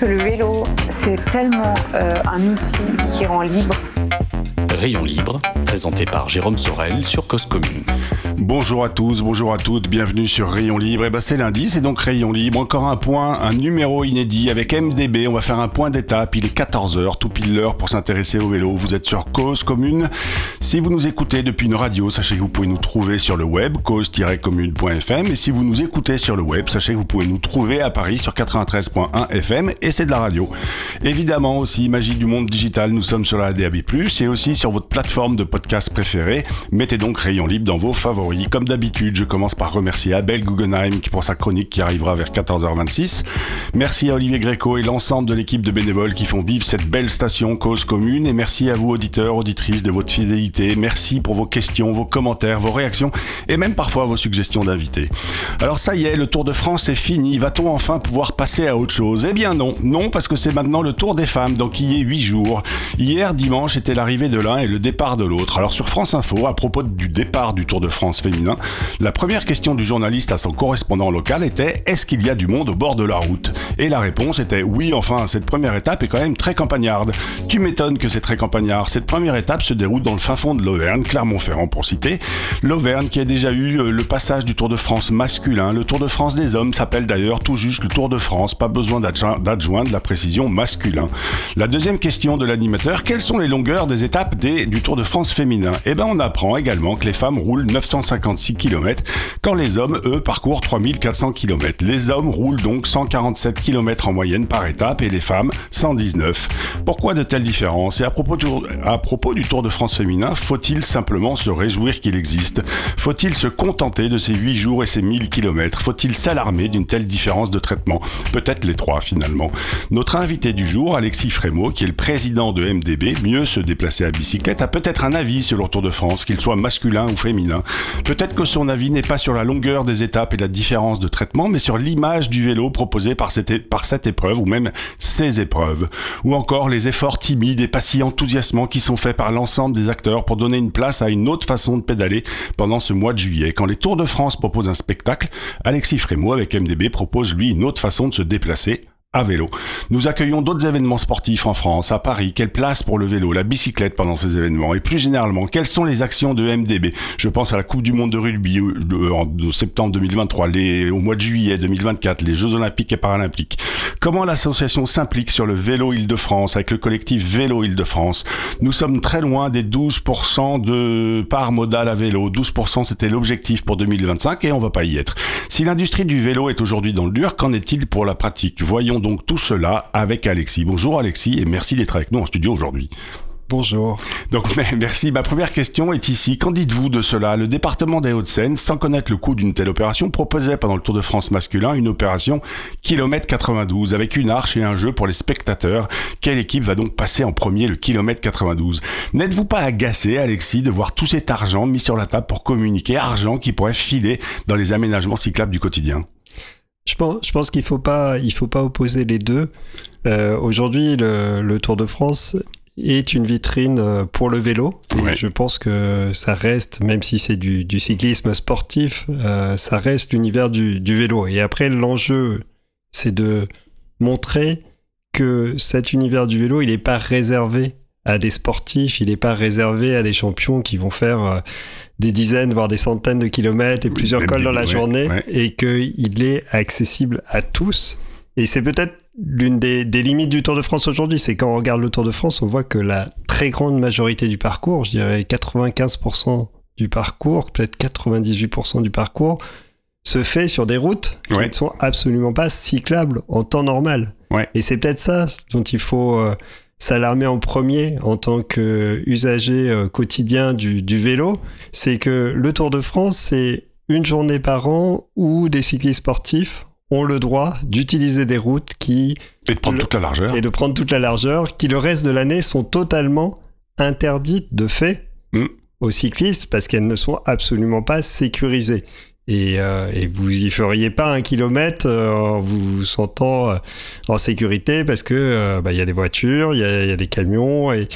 Que le vélo, c'est tellement euh, un outil qui rend libre. Rayon libre, présenté par Jérôme Sorel sur Cause Commune. Bonjour à tous, bonjour à toutes, bienvenue sur Rayon Libre. Et ben c'est lundi, c'est donc Rayon Libre. Encore un point, un numéro inédit avec MDB. On va faire un point d'étape. Il est 14h, tout pile l'heure pour s'intéresser au vélo. Vous êtes sur Cause Commune. Si vous nous écoutez depuis une radio, sachez que vous pouvez nous trouver sur le web, cause-commune.fm. Et si vous nous écoutez sur le web, sachez que vous pouvez nous trouver à Paris sur 93.1 FM et c'est de la radio. Évidemment aussi, magie du monde digital, nous sommes sur la DAB+, et aussi sur votre plateforme de podcast préférée. Mettez donc Rayon Libre dans vos favoris. Comme d'habitude, je commence par remercier Abel Guggenheim pour sa chronique qui arrivera vers 14h26. Merci à Olivier Gréco et l'ensemble de l'équipe de bénévoles qui font vivre cette belle station Cause Commune. Et merci à vous, auditeurs, auditrices, de votre fidélité. Merci pour vos questions, vos commentaires, vos réactions et même parfois vos suggestions d'invités. Alors ça y est, le Tour de France est fini. Va-t-on enfin pouvoir passer à autre chose? Eh bien non. Non, parce que c'est maintenant le Tour des femmes, donc il y est 8 jours. Hier, dimanche, était l'arrivée de l'un et le départ de l'autre. Alors sur France Info, à propos du départ du Tour de France féminin, la première question du journaliste à son correspondant local était est-ce qu'il y a du monde au bord de la route? Et la réponse était oui, enfin, cette première étape est quand même très campagnarde. Tu m'étonnes que c'est très campagnard. Cette première étape se déroule dans le fin fond de l'Auvergne, Clermont-Ferrand pour citer. L'Auvergne qui a déjà eu euh, le passage du Tour de France masculin. Le Tour de France des hommes s'appelle d'ailleurs tout juste le Tour de France, pas besoin d'adjoindre la précision masculin. La deuxième question de l'animateur, quelles sont les longueurs des étapes des, du Tour de France féminin? Eh ben on apprend également que les femmes roulent 956 km, quand les hommes, eux, parcourent 3400 km. Les hommes roulent donc 147 km en moyenne par étape et les femmes 119. Pourquoi de telles différences? Et à propos, du, à propos du Tour de France féminin, faut-il simplement se réjouir qu'il existe? Faut-il se contenter de ces 8 jours et ces 1000 km Faut-il s'alarmer d'une telle différence de traitement? Peut-être les trois finalement. Notre invité du jour, Alexis Frémaux, qui est le président de MDB, mieux se déplacer à bicyclette, a peut-être un avis sur le Tour de France, qu'il soit masculin ou féminin. Peut-être que son avis n'est pas sur la longueur des étapes et la différence de traitement, mais sur l'image du vélo proposé par cette, par cette épreuve, ou même ces épreuves. Ou encore les efforts timides et pas si enthousiasmants qui sont faits par l'ensemble des acteurs pour donner une place à une autre façon de pédaler pendant ce mois de juillet. Quand les Tours de France proposent un spectacle, Alexis Frémaux avec MDB propose lui une autre façon de se déplacer à vélo. Nous accueillons d'autres événements sportifs en France, à Paris. Quelle place pour le vélo, la bicyclette pendant ces événements? Et plus généralement, quelles sont les actions de MDB Je pense à la Coupe du Monde de rugby en septembre 2023, les, au mois de juillet 2024, les Jeux Olympiques et Paralympiques. Comment l'association s'implique sur le vélo Île-de-France avec le collectif Vélo Île-de-France? Nous sommes très loin des 12% de part modale à vélo. 12% c'était l'objectif pour 2025 et on va pas y être. Si l'industrie du vélo est aujourd'hui dans le dur, qu'en est-il pour la pratique? Voyons donc tout cela avec Alexis. Bonjour Alexis et merci d'être avec nous en studio aujourd'hui. Bonjour. Donc merci. Ma première question est ici. Qu'en dites-vous de cela? Le département des Hauts-de-Seine, sans connaître le coût d'une telle opération, proposait pendant le Tour de France masculin une opération kilomètre 92 avec une arche et un jeu pour les spectateurs. Quelle équipe va donc passer en premier le kilomètre 92 N'êtes-vous pas agacé, Alexis, de voir tout cet argent mis sur la table pour communiquer, argent qui pourrait filer dans les aménagements cyclables du quotidien? Je pense, je pense qu'il faut pas, il faut pas opposer les deux. Euh, Aujourd'hui, le, le, Tour de France est une vitrine euh, pour le vélo. Ouais. Je pense que ça reste, même si c'est du, du, cyclisme sportif, euh, ça reste l'univers du, du, vélo. Et après, l'enjeu, c'est de montrer que cet univers du vélo, il n'est pas réservé à des sportifs, il n'est pas réservé à des champions qui vont faire des dizaines, voire des centaines de kilomètres et plusieurs cols dans la journée, ouais. et qu'il est accessible à tous. Et c'est peut-être l'une des, des, limites du Tour de France aujourd'hui, c'est quand on regarde le Tour de France, on voit que la très grande majorité du parcours, je dirais 95% du parcours, peut-être 98% du parcours, se fait sur des routes qui ouais. ne sont absolument pas cyclables en temps normal. Ouais. Et c'est peut-être ça dont il faut euh, s'alarmer en premier en tant qu'usager euh, quotidien du, du vélo, c'est que le Tour de France, c'est une journée par an où des cyclistes sportifs ont le droit d'utiliser des routes qui... Et de prendre toute la largeur. Et de prendre toute la largeur, qui le reste de l'année sont totalement interdites de fait Mm. aux cyclistes parce qu'elles ne sont absolument pas sécurisées. Et, euh, et vous y feriez pas un kilomètre euh, en vous sentant euh, en sécurité parce que bah, il y a des voitures, il y a, des camions et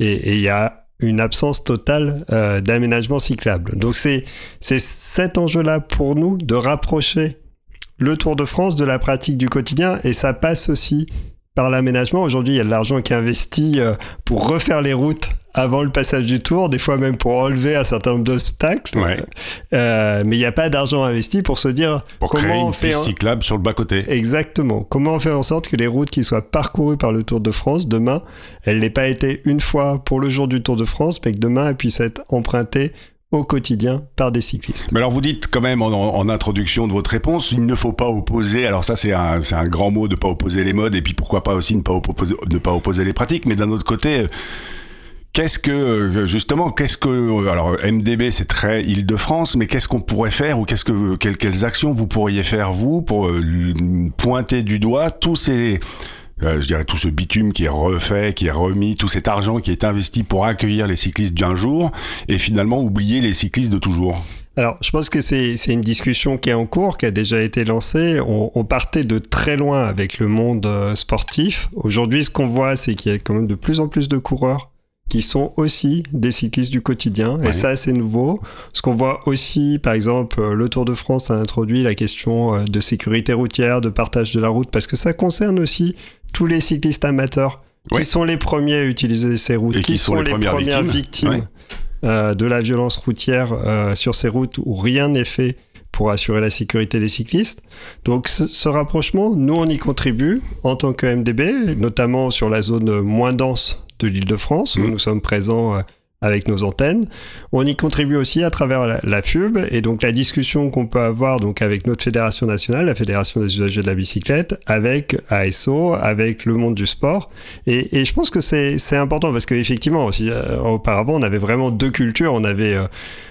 il y a une absence totale d'aménagement cyclable. Donc c'est c'est cet enjeu-là pour nous de rapprocher le Tour de France de la pratique du quotidien et ça passe aussi par l'aménagement. Aujourd'hui, il y a de l'argent qui est investi pour refaire les routes avant le passage du Tour, des fois même pour enlever un certain nombre d'obstacles. Ouais. Euh, mais il n'y a pas d'argent investi pour se dire Pour comment créer on une fait piste un- cyclable sur le bas-côté. Exactement. Comment on fait en sorte que les routes qui soient parcourues par le Tour de France demain, elles n'aient pas été une fois pour le jour du Tour de France, mais que demain elles puissent être empruntées au quotidien par des cyclistes. Mais alors vous dites quand même en, en introduction de votre réponse, il ne faut pas opposer, alors ça c'est un, grand mot de pas opposer les modes et puis pourquoi pas aussi ne pas opposer, ne pas opposer les pratiques, mais d'un autre côté, qu'est-ce que euh, justement, qu'est-ce que, euh, alors MDB c'est très Île-de-France, mais qu'est-ce qu'on pourrait faire ou qu'est-ce que, quelles, quelles actions vous pourriez faire vous pour euh, pointer du doigt tous ces je dirais tout ce bitume qui est refait, qui est remis, tout cet argent qui est investi pour accueillir les cyclistes d'un jour et finalement oublier les cyclistes de toujours? Alors, je pense que c'est une discussion qui est en cours, qui a déjà été lancée. On, on partait de très loin avec le monde sportif. Aujourd'hui, ce qu'on voit, c'est qu'il y a quand même de plus en plus de coureurs qui sont aussi des cyclistes du quotidien. Ouais. Et ça, c'est nouveau. Ce qu'on voit aussi, par exemple, euh, le Tour de France a introduit la question euh, de sécurité routière, de partage de la route, parce que ça concerne aussi tous les cyclistes amateurs Ouais. qui sont les premiers à utiliser ces routes, Et qui sont les premières victimes. victimes Ouais. euh, de la violence routière euh, sur ces routes où rien n'est fait pour assurer la sécurité des cyclistes. Donc ce, ce rapprochement, nous on y contribue en tant que MDB, notamment sur la zone moins dense de l'Île-de-France où Mhm. nous sommes présents euh, avec nos antennes. On y contribue aussi à travers la, la FUB et donc la discussion qu'on peut avoir donc avec notre fédération nationale, la fédération des usagers de la bicyclette, avec ASO, avec le monde du sport. Et, et je pense que c'est important parce qu'effectivement, aussi, euh, auparavant, on avait vraiment deux cultures. On avait euh,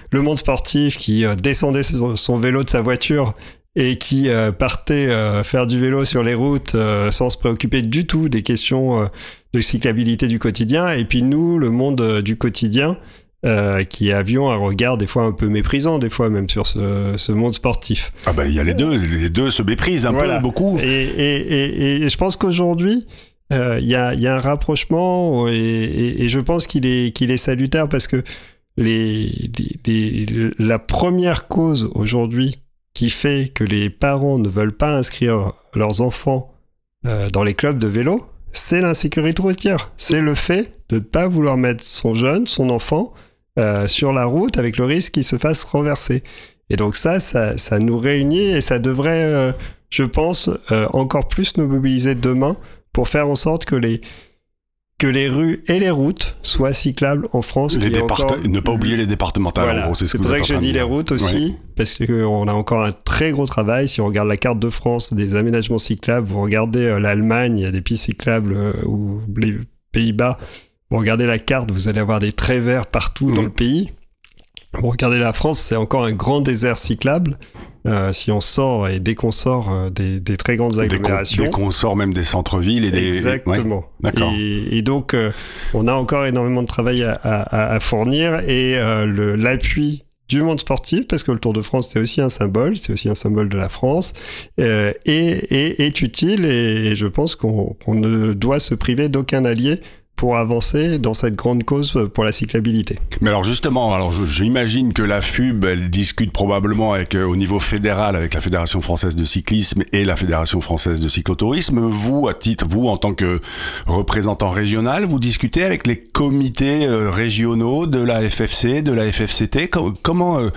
le monde sportif qui euh, descendait son, son vélo de sa voiture et qui euh, partait euh, faire du vélo sur les routes euh, sans se préoccuper du tout des questions de cyclabilité du quotidien. Et puis nous, le monde euh, du quotidien, euh, qui avions un regard des fois un peu méprisant, des fois même sur ce, ce monde sportif. Ah bah il y a les deux, les deux se méprisent un Voilà. peu, beaucoup. Et, et, et, et je pense qu'aujourd'hui, euh, il y, a, y a un rapprochement et, je pense qu'il est, qu'il est salutaire parce que les, les- les- la première cause aujourd'hui qui fait que les parents ne veulent pas inscrire leurs enfants euh, dans les clubs de vélo, c'est l'insécurité routière. C'est le fait de ne pas vouloir mettre son jeune, son enfant, euh, sur la route avec le risque qu'il se fasse renverser. Et donc ça, ça, ça nous réunit et ça devrait, euh, je pense, euh, encore plus nous mobiliser demain pour faire en sorte que les, que les rues et les routes soient cyclables en France. Les encore- Ne pas oublier les départementales, voilà, c'est ce pour ça que je dis les routes aussi, parce qu'on a encore un très gros travail. Si on regarde la carte de France des aménagements cyclables, vous regardez euh, l'Allemagne, il y a des pistes cyclables, euh, ou les Pays-Bas, vous regardez la carte, vous allez avoir des traits verts partout dans Mhm. le pays. Vous regardez la France, c'est encore un grand désert cyclable. Euh, si on sort et dès qu'on sort euh, des, des très grandes agglomérations. dès qu'on sort même des centres-villes et des... Exactement. Ouais. Et, et donc, euh, on a encore énormément de travail à, à- à fournir et euh, l'appui du monde sportif, parce que le Tour de France, c'est aussi un symbole, c'est aussi un symbole de la France, est, est- est utile et, je pense qu'on qu'on ne doit se priver d'aucun allié pour avancer dans cette grande cause pour la cyclabilité. Mais alors justement, alors j'imagine que la FUB, elle discute probablement avec, euh, au niveau fédéral avec la Fédération française de cyclisme et la Fédération française de cyclotourisme. Vous, à titre, vous en tant que représentant régional, vous discutez avec les comités euh, régionaux de la FFC, de la FFCT. Co- comment euh,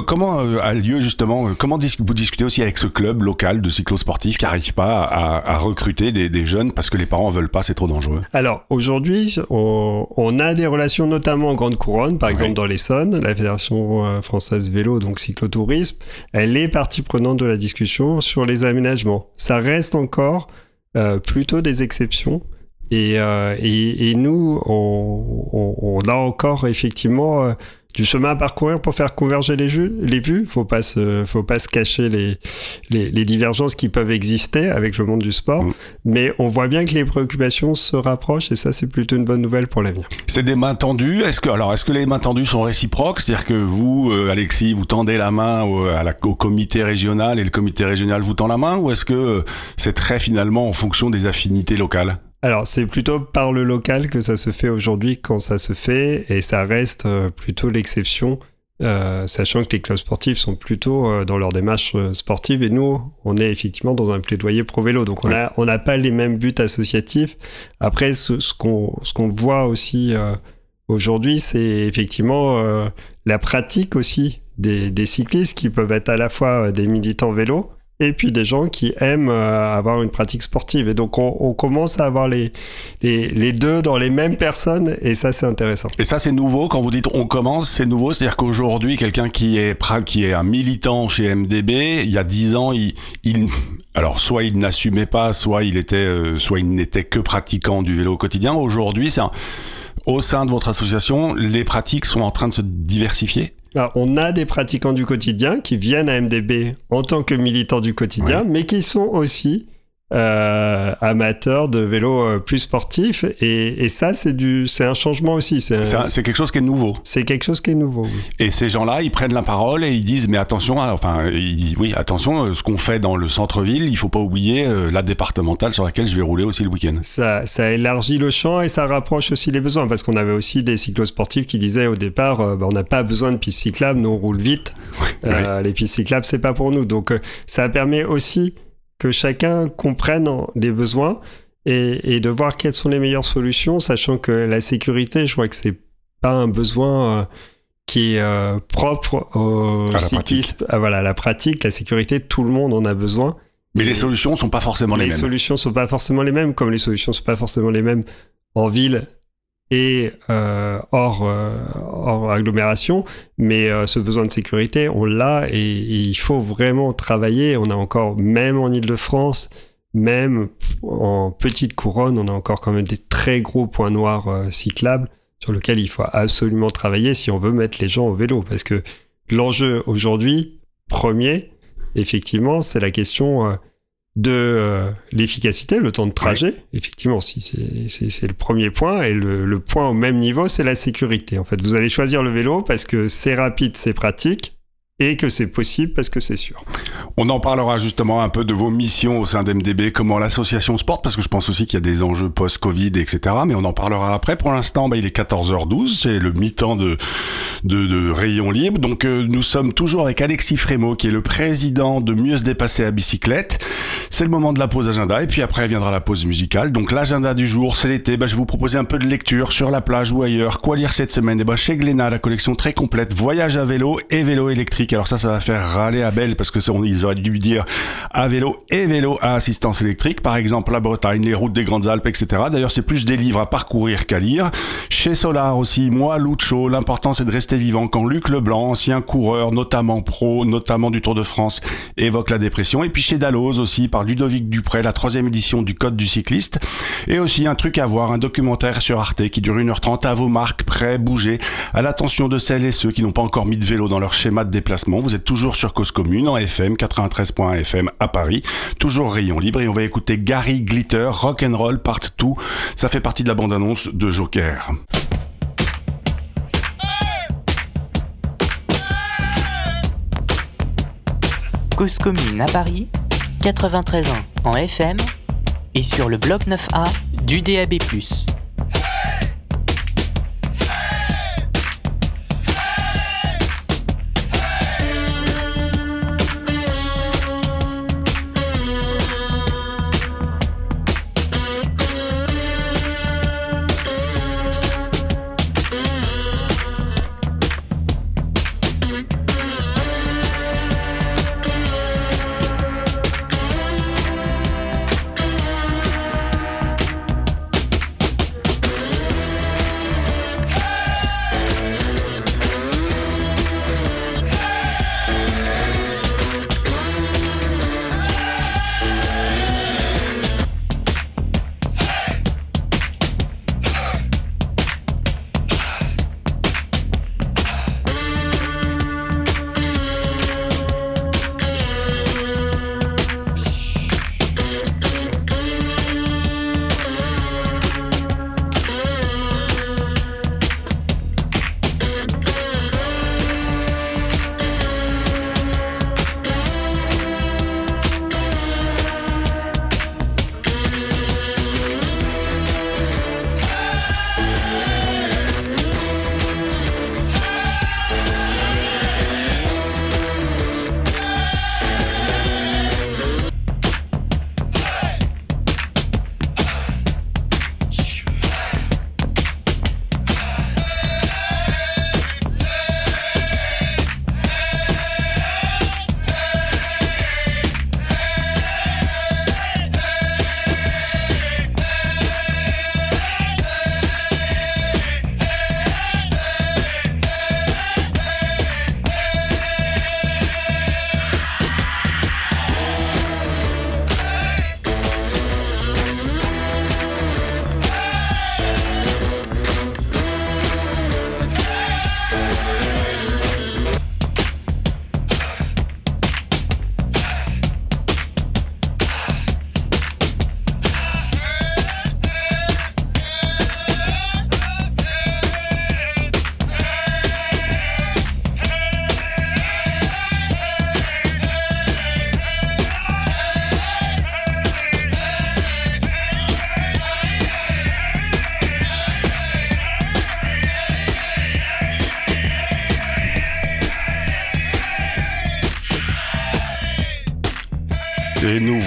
comment euh, a lieu justement euh, Comment vous discutez aussi avec ce club local de cyclosportifs qui n'arrive pas à, à recruter des, des jeunes parce que les parents veulent pas, c'est trop dangereux? Alors aujourd'hui, on, on a des relations notamment en Grande Couronne, par Ouais. exemple dans l'Essonne, la Fédération euh, française vélo, donc cyclotourisme, elle est partie prenante de la discussion sur les aménagements. Ça reste encore euh, plutôt des exceptions. Et, euh, et, et nous, on, on- on a encore effectivement euh, du chemin à parcourir pour faire converger les, vues. Les vues. Faut pas se, faut pas se cacher les, les, les, divergences qui peuvent exister avec le monde du sport. Mm. Mais on voit bien que les préoccupations se rapprochent et ça, c'est plutôt une bonne nouvelle pour l'avenir. C'est des mains tendues. Est-ce que, alors, est-ce que les mains tendues sont réciproques? C'est-à-dire que vous, euh, Alexis, vous tendez la main au, à la, au comité régional et le comité régional vous tend la main? Ou est-ce que euh, c'est très finalement en fonction des affinités locales? Alors, c'est plutôt par le local que ça se fait aujourd'hui quand ça se fait, et ça reste euh, plutôt l'exception, euh, sachant que les clubs sportifs sont plutôt euh, dans leur démarche sportive, et nous, on est effectivement dans un plaidoyer pro-vélo, donc on n'a on pas les mêmes buts associatifs. Après, ce, ce qu'on voit aussi aujourd'hui, c'est effectivement la pratique aussi des, des, cyclistes qui peuvent être à la fois des militants vélo, et puis des gens qui aiment euh, avoir une pratique sportive. Et donc on, commence à avoir les, les, deux dans les mêmes personnes et ça c'est intéressant. Et ça c'est nouveau quand vous dites on commence, c'est nouveau, c'est-à-dire qu'aujourd'hui quelqu'un qui est qui est un militant chez MDB, il y a dix ans, il, il alors soit il n'assumait pas, soit il était euh, soit il n'était que pratiquant du vélo au quotidien. Aujourd'hui, c'est au sein de votre association, les pratiques sont en train de se diversifier? On a des pratiquants du quotidien qui viennent à MDB en tant que militants du quotidien, mais qui sont aussi euh, amateurs de vélo euh, plus sportif. Et, ça c'est du c'est un changement aussi. C'est quelque chose qui est nouveau. C'est quelque chose qui est nouveau et ces gens-là ils prennent la parole et ils disent mais attention hein, enfin oui attention euh, ce qu'on fait dans le centre-ville il faut pas oublier la départementale sur laquelle je vais rouler aussi le week-end. Ça ça élargit le champ et ça rapproche aussi les besoins parce qu'on avait aussi des cyclosportifs qui disaient au départ bah, on n'a pas besoin de pistes cyclables nous on roule vite. Les pistes cyclables c'est pas pour nous. Donc ça permet aussi que chacun comprenne les besoins et, de voir quelles sont les meilleures solutions, sachant que la sécurité, je crois que c'est pas un besoin euh, qui est euh, propre au cyclisme, à, voilà, la pratique, la sécurité, tout le monde en a besoin. Mais les solutions sont pas forcément les, mêmes. Les solutions sont pas forcément les mêmes, comme les solutions sont pas forcément les mêmes en ville et euh, hors, euh, hors, agglomération, mais euh, ce besoin de sécurité, on l'a et, il faut vraiment travailler. On a encore, même en Ile-de-France, même en petite couronne, on a encore quand même des très gros points noirs cyclables sur lesquels il faut absolument travailler si on veut mettre les gens au vélo. Parce que l'enjeu aujourd'hui, premier, effectivement, c'est la question de euh, l'efficacité, le temps de trajet. Effectivement, si c'est le premier point. Et le, le point au même niveau, c'est la sécurité. En fait, vous allez choisir le vélo parce que c'est rapide, c'est pratique et que c'est possible parce que c'est sûr. On en parlera justement un peu de vos missions au sein d'MDB, comment l'association se porte, parce que je pense aussi qu'il y a des enjeux post-Covid, etc. Mais on en parlera après. Pour l'instant, bah, il est 14h12, c'est le mi-temps de, Rayon Libre. Donc euh, nous sommes toujours avec Alexis Frémaux, qui est le président de Mieux se dépasser à bicyclette. C'est le moment de la pause agenda, et puis après viendra la pause musicale. Donc l'agenda du jour, c'est l'été. Bah, je vais vous proposer un peu de lecture sur la plage ou ailleurs. Quoi lire cette semaine? Et bah, Chez Glénat, la collection très complète, voyage à vélo et vélo électrique alors ça, ça va faire râler Abel parce que ils auraient dû dire à vélo et vélo à assistance électrique. Par exemple, la Bretagne, les routes des Grandes Alpes, etc. D'ailleurs, c'est plus des livres à parcourir qu'à lire. Chez Solar aussi, moi, Lucho, l'important c'est de rester vivant. Quand Luc Leblanc, ancien coureur, notamment pro, notamment du Tour de France, évoque la dépression. Et puis chez Dalloz aussi, par Ludovic Dupré, la troisième édition du Code du cycliste. Et aussi un truc à voir, un documentaire sur Arte qui dure 1h30 à vos marques, prêts, bouger, à l'attention de celles et ceux qui n'ont pas encore mis de vélo dans leur schéma de déplacement vous êtes toujours sur Cause Commune en FM 93.1 FM à Paris, toujours rayon libre et on va écouter Gary Glitter Rock and Roll Part 2. Ça fait partie de la bande annonce de Joker. Cause Commune à Paris, 93.1 en FM et sur le bloc 9A du DAB+.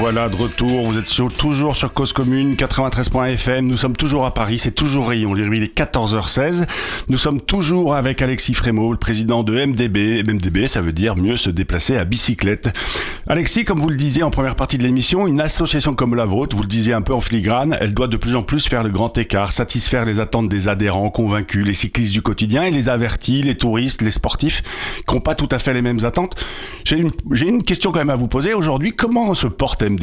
Voilà de retour. Vous êtes toujours sur Cause Commune 93.fm. Nous sommes toujours à Paris. C'est toujours Rayon Libre. Il est 14h16. Nous sommes toujours avec Alexis Frémaux, le président de MDB. MDB, ça veut dire mieux se déplacer à bicyclette. Alexis, comme vous le disiez en première partie de l'émission, une association comme la vôtre, vous le disiez un peu en filigrane, elle doit de plus en plus faire le grand écart, satisfaire les attentes des adhérents convaincus, les cyclistes du quotidien et les avertis, les touristes, les sportifs qui n'ont pas tout à fait les mêmes attentes. J'ai une, une question quand même à vous poser aujourd'hui. Comment se porte MDB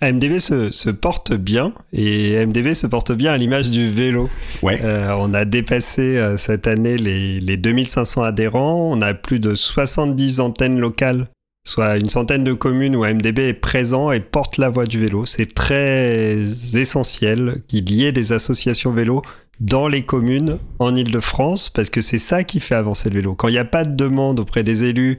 MDB se, se porte bien et MDB se porte bien à l'image du vélo. Ouais. Euh, on a dépassé euh, cette année les, les 2500 adhérents, on a plus de 70 antennes locales, soit une centaine de communes où MDB est présent et porte la voie du vélo. C'est très essentiel qu'il y ait des associations vélo dans les communes en Ile-de-France parce que c'est ça qui fait avancer le vélo. Quand il n'y a pas de demande auprès des élus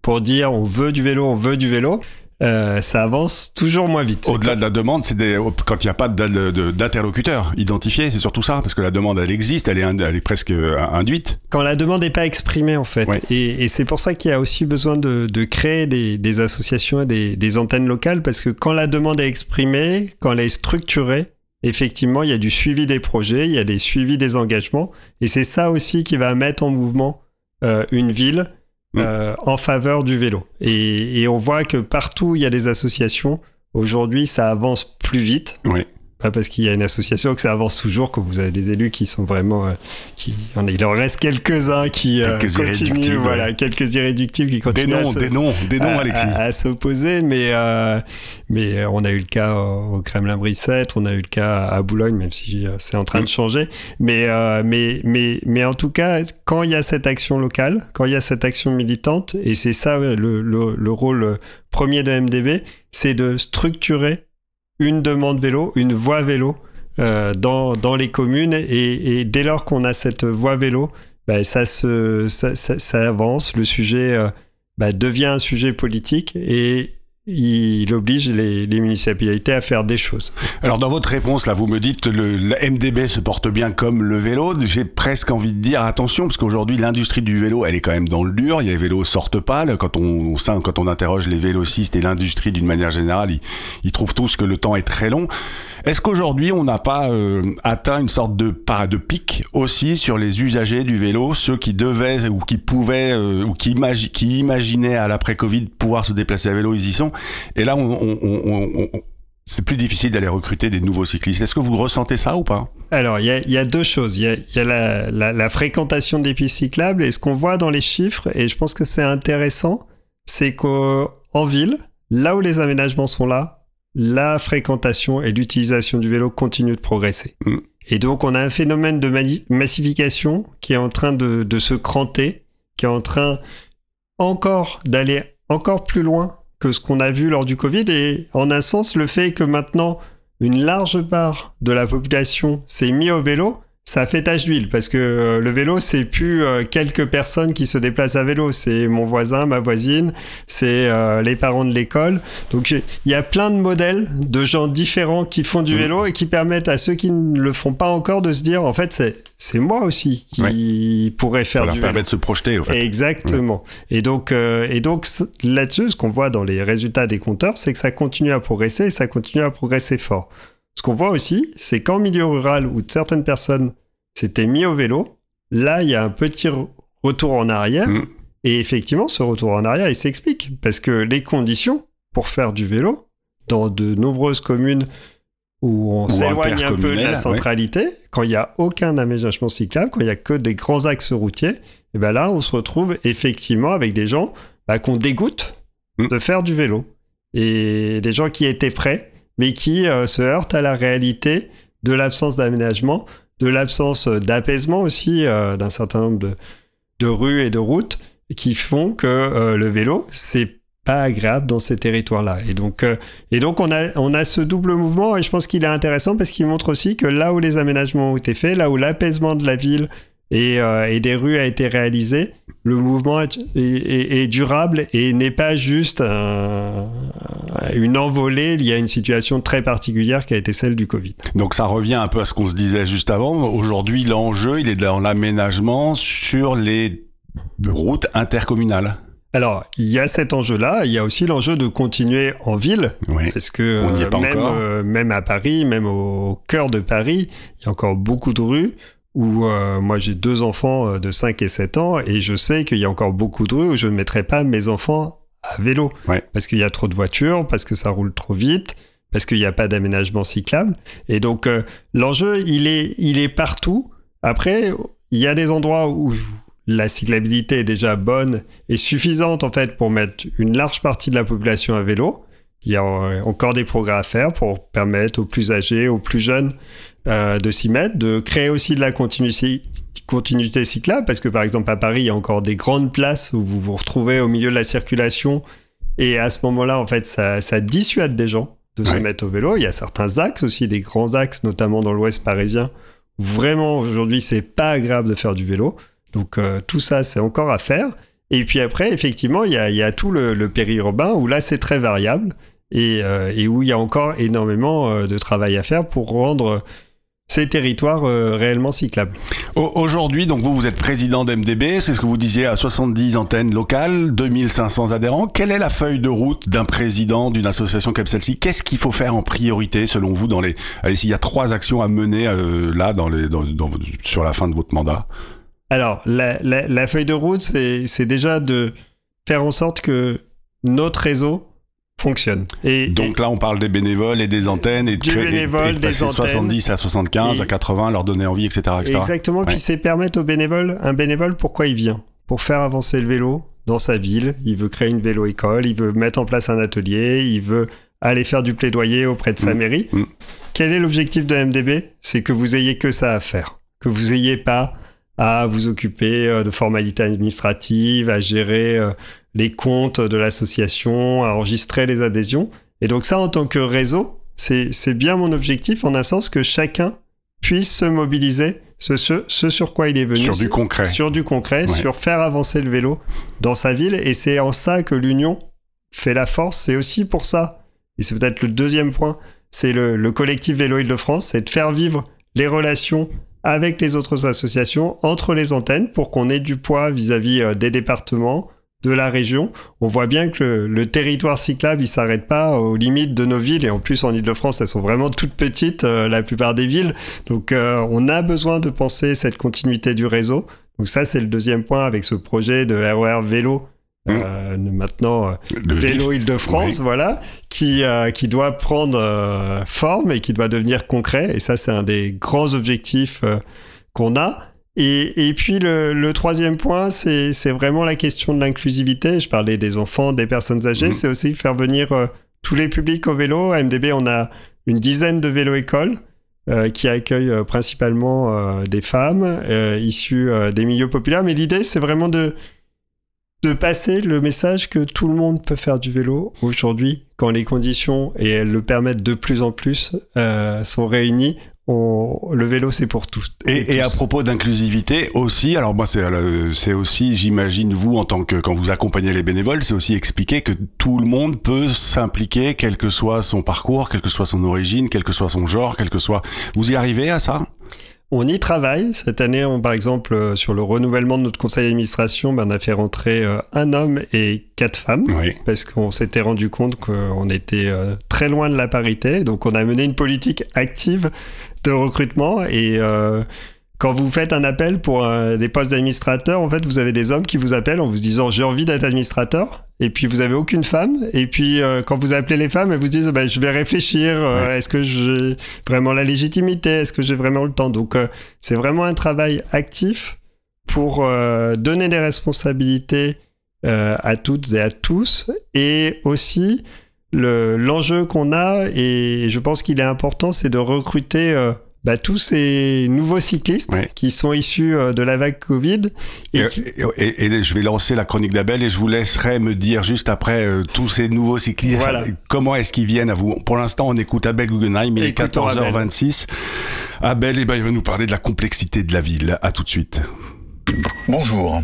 pour dire on veut du vélo, on veut du vélo, euh, ça avance toujours moins vite. Au-delà de la demande, c'est des- quand il n'y a pas d'interlocuteur identifié, c'est surtout ça, parce que la demande, elle existe, elle est, ind- elle est presque euh, induite. quand la demande n'est pas exprimée en fait. Ouais. Et, et c'est pour ça qu'il y a aussi besoin de, de créer des, des associations et des, des antennes locales, parce que quand la demande est exprimée, quand elle est structurée, effectivement, il y a du suivi des projets, il y a des suivis des engagements, et c'est ça aussi qui va mettre en mouvement euh, une ville. Euh, en faveur du vélo. Et, et on voit que partout il y a des associations, aujourd'hui, ça avance plus vite. Oui. Pas parce qu'il y a une association que ça avance toujours, que vous avez des élus qui sont vraiment. euh, qui, il en reste quelques-uns qui euh, Quelques continuent, irréductibles, voilà, ouais. quelques irréductibles qui Des continuent à noms, se- des noms, des noms, à- Alexis. à, à s'opposer, mais, euh, mais euh, on a eu le cas au, au Kremlin-Brissette, on a eu le cas à Boulogne, même si euh, c'est en train de changer. Mais, euh, mais, mais, mais en tout cas, quand il y a cette action locale, quand il y a cette action militante, et c'est ça le, le, le rôle euh, premier de MDB, c'est de structurer une demande vélo, une voie vélo euh, dans, dans les communes. Et, dès lors qu'on a cette voie vélo, bah, ça, se, ça avance, le sujet euh, bah, devient un sujet politique et il oblige les, les municipalités à faire des choses. Alors dans votre réponse là, vous me dites le, la MDB se porte bien comme le vélo. J'ai presque envie de dire attention parce qu'aujourd'hui l'industrie du vélo, elle est quand même dans le dur. Les vélos sortent pas. Quand on quand on interroge les vélocistes et l'industrie d'une manière générale, ils, ils trouvent tous que le temps est très long. Est-ce qu'aujourd'hui on n'a pas euh, atteint une sorte de de pic aussi sur les usagers du vélo, ceux qui devaient ou qui pouvaient euh, ou qui, imagi- qui imaginaient à l'après Covid pouvoir se déplacer à vélo, ils y sont. Et là, on, c'est plus difficile d'aller recruter des nouveaux cyclistes. Est-ce que vous ressentez ça ou pas? Alors, il y a, deux choses. Il y a, la- la fréquentation des pistes cyclables et ce qu'on voit dans les chiffres, et je pense que c'est intéressant, c'est qu'en ville, là où les aménagements sont là, la fréquentation et l'utilisation du vélo continuent de progresser. Mm. Et donc, on a un phénomène de massification qui est en train de, de se cranter, qui est en train encore d'aller encore plus loin que ce qu'on a vu lors du Covid. Et en un sens, le fait que maintenant une large part de la population s'est mis au vélo, ça fait tache d'huile parce que euh, le vélo, c'est plus euh, quelques personnes qui se déplacent à vélo, c'est mon voisin, ma voisine, c'est euh, les parents de l'école. Donc il y a plein de modèles de gens différents qui font du Mhm. vélo et qui permettent à ceux qui ne le font pas encore de se dire en fait c'est c'est moi aussi qui pourrais faire Ça leur du permet vélo. de se projeter, au fait. Exactement. Et donc, euh, et donc là-dessus, ce qu'on voit dans les résultats des compteurs, c'est que ça continue à progresser et ça continue à progresser fort. Ce qu'on voit aussi, c'est qu'en milieu rural où certaines personnes s'étaient mis au vélo, là, il y a un petit re- retour en arrière. Mm. Et effectivement, ce retour en arrière, il s'explique parce que les conditions pour faire du vélo dans de nombreuses communes où on s'éloigne un peu de la ouais. centralité, quand il n'y a aucun aménagement cyclable, quand il n'y a que des grands axes routiers, et ben là, on se retrouve effectivement avec des gens bah, qu'on dégoûte Mm. de faire du vélo. Et des gens qui étaient prêts, mais qui euh, se heurtent à la réalité de l'absence d'aménagement, de l'absence euh, d'apaisement aussi euh, d'un certain nombre de, rues et de routes qui font que le vélo, c'est pas agréable dans ces territoires-là. Et donc, et donc on a ce double mouvement et je pense qu'il est intéressant parce qu'il montre aussi que là où les aménagements ont été faits, là où l'apaisement de la ville et, euh, et des rues a été réalisé, le mouvement est, est- est- est durable et n'est pas juste un- une envolée liée à une situation très particulière qui a été celle du Covid. Donc ça revient un peu à ce qu'on se disait juste avant. Aujourd'hui, l'enjeu, il est dans l'aménagement sur les routes intercommunales. Alors, il y a cet enjeu-là. Il y a aussi l'enjeu de continuer en ville. Oui. Parce que On n'y est pas même, encore. euh, même à Paris, même au cœur de Paris, il y a encore beaucoup de rues où euh, moi j'ai deux enfants euh, de 5 et 7 ans et je sais qu'il y a encore beaucoup de rues où je ne mettrai pas mes enfants à vélo. Ouais. Parce qu'il y a trop de voitures, parce que ça roule trop vite, parce qu'il n'y a pas d'aménagement cyclable. Et donc euh, l'enjeu, il est, il est partout. Après, il y a des endroits où la cyclabilité est déjà bonne et suffisante en fait pour mettre une large partie de la population à vélo. Il y a euh, encore des progrès à faire pour permettre aux plus âgés, aux plus jeunes euh, de s'y mettre, de créer aussi de la continuité, continuité cyclable, parce que par exemple à Paris, il y a encore des grandes places où vous vous retrouvez au milieu de la circulation, et à ce moment-là, en fait, ça, ça dissuade des gens de se mettre au vélo. Il y a certains axes aussi, des grands axes, notamment dans l'ouest parisien, où vraiment aujourd'hui, c'est pas agréable de faire du vélo. Donc euh, tout ça, c'est encore à faire. Et puis après, effectivement, il y a, il y a tout le, le périurbain où là, c'est très variable et, euh, et où il y a encore énormément euh, de travail à faire pour rendre ces territoires euh, réellement cyclables. Au- Aujourd'hui, donc vous, vous êtes président d'MDB, c'est ce que vous disiez, à 70 antennes locales, 2500 adhérents. Quelle est la feuille de route d'un président d'une association comme celle-ci? Qu'est-ce qu'il faut faire en priorité, selon vous, dans les... Allez, s'il y a trois actions à mener euh, là, dans les, dans, dans- sur la fin de votre mandat? Alors, la, la- la feuille de route, c'est déjà de faire en sorte que notre réseau fonctionne. Et, Donc là, on parle des bénévoles et des antennes et de, créer- bénévole, et de des antennes. 70 à 75, Et- à 80, leur donner envie, etc. etc. Exactement, Ouais. puis c'est permettre au bénévole, un bénévole, pourquoi il vient? Pour faire avancer le vélo dans sa ville. Il veut créer une vélo-école, il veut mettre en place un atelier, il veut aller faire du plaidoyer auprès de sa Mm. mairie. Mm. Quel est l'objectif de MDB C'est que vous ayez que ça à faire. Que vous ayez pas à vous occuper euh, de formalités administratives, à gérer euh, les comptes de l'association, à enregistrer les adhésions. Et donc ça, en tant que réseau, c'est bien mon objectif, en un sens que chacun puisse se mobiliser ce, ce, ce sur quoi il est venu. Sur du concret. Sur du concret, Ouais. sur faire avancer le vélo dans sa ville. Et c'est en ça que l'union fait la force. C'est aussi pour ça, et c'est peut-être le deuxième point, c'est le, le collectif Vélo Île-de-France, c'est de faire vivre les relations avec les autres associations, entre les antennes, pour qu'on ait du poids vis-à-vis euh, des départements, de la région. On voit bien que le, le territoire cyclable, il s'arrête pas aux limites de nos villes. Et en plus, en Ile-de-France, elles sont vraiment toutes petites, euh, la plupart des villes. Donc, euh, on a besoin de penser cette continuité du réseau. Donc ça, c'est le deuxième point avec ce projet de RER vélo. euh, maintenant, Le Vélo Île-de-France, Oui. voilà, qui, qui doit prendre forme et qui doit devenir concret. Et ça, c'est un des grands objectifs qu'on a. Et, et puis le, le troisième point, c'est vraiment la question de l'inclusivité. Je parlais des enfants, des personnes âgées. Mhm. C'est aussi faire venir euh, tous les publics au vélo. À MDB, on a une dizaine de vélo-écoles euh, qui accueillent euh, principalement des femmes issues des milieux populaires. Mais l'idée, c'est vraiment de, de passer le message que tout le monde peut faire du vélo aujourd'hui quand les conditions, et elles le permettent de plus en plus, sont réunies. On- le vélo, c'est pour tous. Et, et à propos d'inclusivité aussi, alors moi c'est euh, c'est aussi, j'imagine vous en tant que quand vous accompagnez les bénévoles, c'est aussi expliquer que tout le monde peut s'impliquer, quel que soit son parcours, quelle que soit son origine, quel que soit son genre, quel que soit. Vous y arrivez à ça? On y travaille. Cette année, on, par exemple, euh, sur le renouvellement de notre conseil d'administration, ben, on a fait rentrer euh, un homme et quatre femmes. Oui. Parce qu'on s'était rendu compte qu'on était euh, très loin de la parité. Donc, on a mené une politique active de recrutement. Et euh, quand vous faites un appel pour euh, des postes d'administrateur, en fait, vous avez des hommes qui vous appellent en vous disant j'ai envie d'être administrateur. Et puis, vous avez aucune femme. Et puis, euh, quand vous appelez les femmes, elles vous disent bah, je vais réfléchir. euh, Est-ce que j'ai vraiment la légitimité? Est-ce que j'ai vraiment le temps? Donc, c'est vraiment un travail actif pour donner des responsabilités à toutes et à tous. Et aussi, le- l'enjeu qu'on a, et je pense qu'il est important, c'est de recruter bah, tous ces nouveaux cyclistes Ouais. qui sont issus euh, de la vague Covid. Et Et, qui- et- et je vais lancer la chronique d'Abel et je vous laisserai me dire juste après euh, tous ces nouveaux cyclistes, Voilà. comment est-ce qu'ils viennent à vous? Pour l'instant, on écoute Abel Guggenheim, il est Écoutons 14h26. Abel, eh ben, il va nous parler de la complexité de la ville. À tout de suite. Bonjour.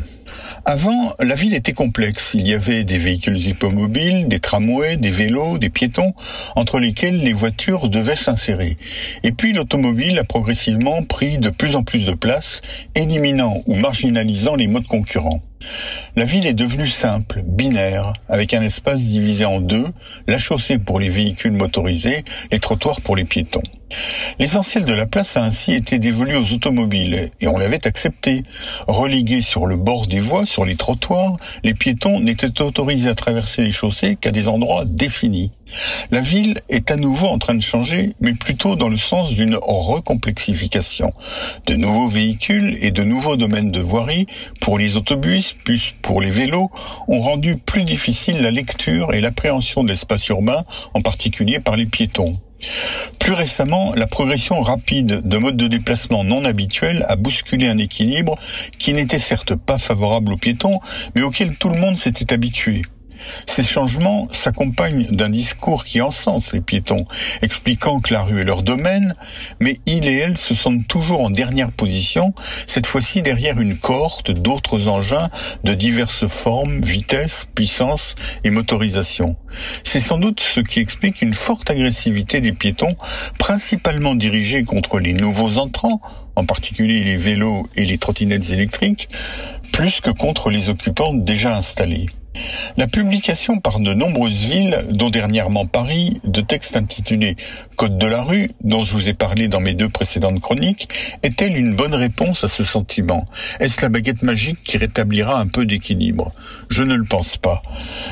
Avant, la ville était complexe. Il y avait des véhicules hippomobiles, des tramways, des vélos, des piétons, entre lesquels les voitures devaient s'insérer. Et puis l'automobile a progressivement pris de plus en plus de place, éliminant ou marginalisant les modes concurrents. La ville est devenue simple, binaire, avec un espace divisé en deux, la chaussée pour les véhicules motorisés, les trottoirs pour les piétons. L'essentiel de la place a ainsi été dévolu aux automobiles, et on l'avait accepté. Relégués sur le bord des voies, sur les trottoirs, les piétons n'étaient autorisés à traverser les chaussées qu'à des endroits définis. La ville est à nouveau en train de changer, mais plutôt dans le sens d'une recomplexification. De nouveaux véhicules et de nouveaux domaines de voirie, pour les autobus, plus pour les vélos, ont rendu plus difficile la lecture et l'appréhension de l'espace urbain, en particulier par les piétons. Plus récemment, la progression rapide de modes de déplacement non habituels a bousculé un équilibre qui n'était certes pas favorable aux piétons, mais auquel tout le monde s'était habitué. Ces changements s'accompagnent d'un discours qui encense les piétons, expliquant que la rue est leur domaine, mais ils et elles se sentent toujours en dernière position, cette fois-ci derrière une cohorte d'autres engins de diverses formes, vitesse, puissance et motorisation. C'est sans doute ce qui explique une forte agressivité des piétons, principalement dirigée contre les nouveaux entrants, en particulier les vélos et les trottinettes électriques, plus que contre les occupants déjà installés. La publication par de nombreuses villes, dont dernièrement Paris, de textes intitulés Code de la rue, dont je vous ai parlé dans mes deux précédentes chroniques, est-elle une bonne réponse à ce sentiment? Est-ce la baguette magique qui rétablira un peu d'équilibre? Je ne le pense pas.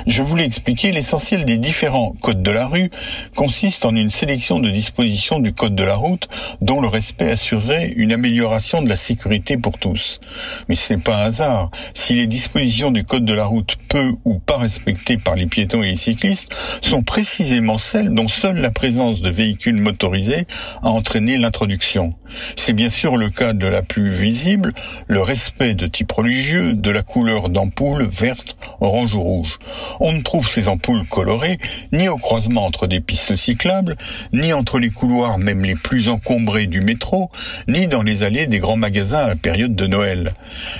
Je voulais expliquer l'essentiel des différents codes de la rue consiste en une sélection de dispositions du code de la route dont le respect assurerait une amélioration de la sécurité pour tous. Mais ce n'est pas un hasard. Si les dispositions du code de la route peu ou pas respectées par les piétons et les cyclistes sont précisément celles dont seule la présence de véhicules motorisés a entraîné l'introduction. C'est bien sûr le cas de la plus visible, le respect de type religieux, de la couleur d'ampoule verte, orange ou rouge. On ne trouve ces ampoules colorées ni au croisement entre des pistes cyclables, ni entre les couloirs même les plus encombrés du métro, ni dans les allées des grands magasins à la période de Noël.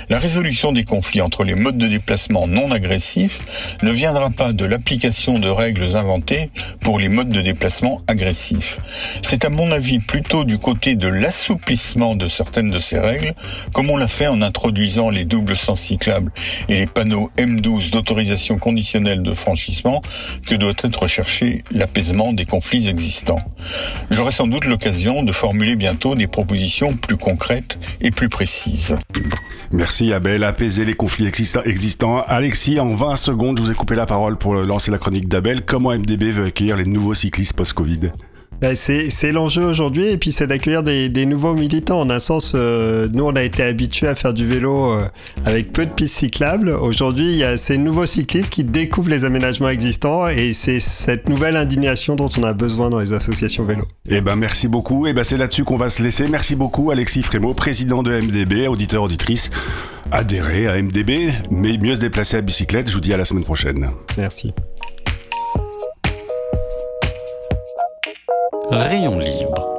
La résolution des conflits entre les modes de déplacement non agressifs ne viendra pas de l'application de règles inventées pour les modes de déplacement agressifs. C'est à mon avis plutôt du côté de l'assouplissement de certaines de ces règles, comme on l'a fait en introduisant les doubles sens cyclables et les panneaux M12 d'autorisation conditionnelle de franchissement, que doit être recherché l'apaisement des conflits existants. J'aurai sans doute l'occasion de formuler bientôt des propositions plus concrètes et plus précises. Merci Abel, apaiser les conflits existants. Alexis, en 20 secondes, je vous ai coupé la parole pour lancer la chronique d'Abel. Comment MDB veut accueillir les nouveaux cyclistes post-Covid? C'est l'enjeu aujourd'hui et puis c'est d'accueillir des, nouveaux militants. En un sens, euh, nous on a été habitués à faire du vélo euh, avec peu de pistes cyclables. Aujourd'hui, il y a ces nouveaux cyclistes qui découvrent les aménagements existants et c'est cette nouvelle indignation dont on a besoin dans les associations vélo. Eh ben merci beaucoup. Et eh ben c'est là-dessus qu'on va se laisser. Merci beaucoup Alexis Frémaux, président de MDB, auditeur auditrice. Adhérez à MDB, mais mieux se déplacer à bicyclette. Je vous dis à la semaine prochaine. Merci. Rayon libre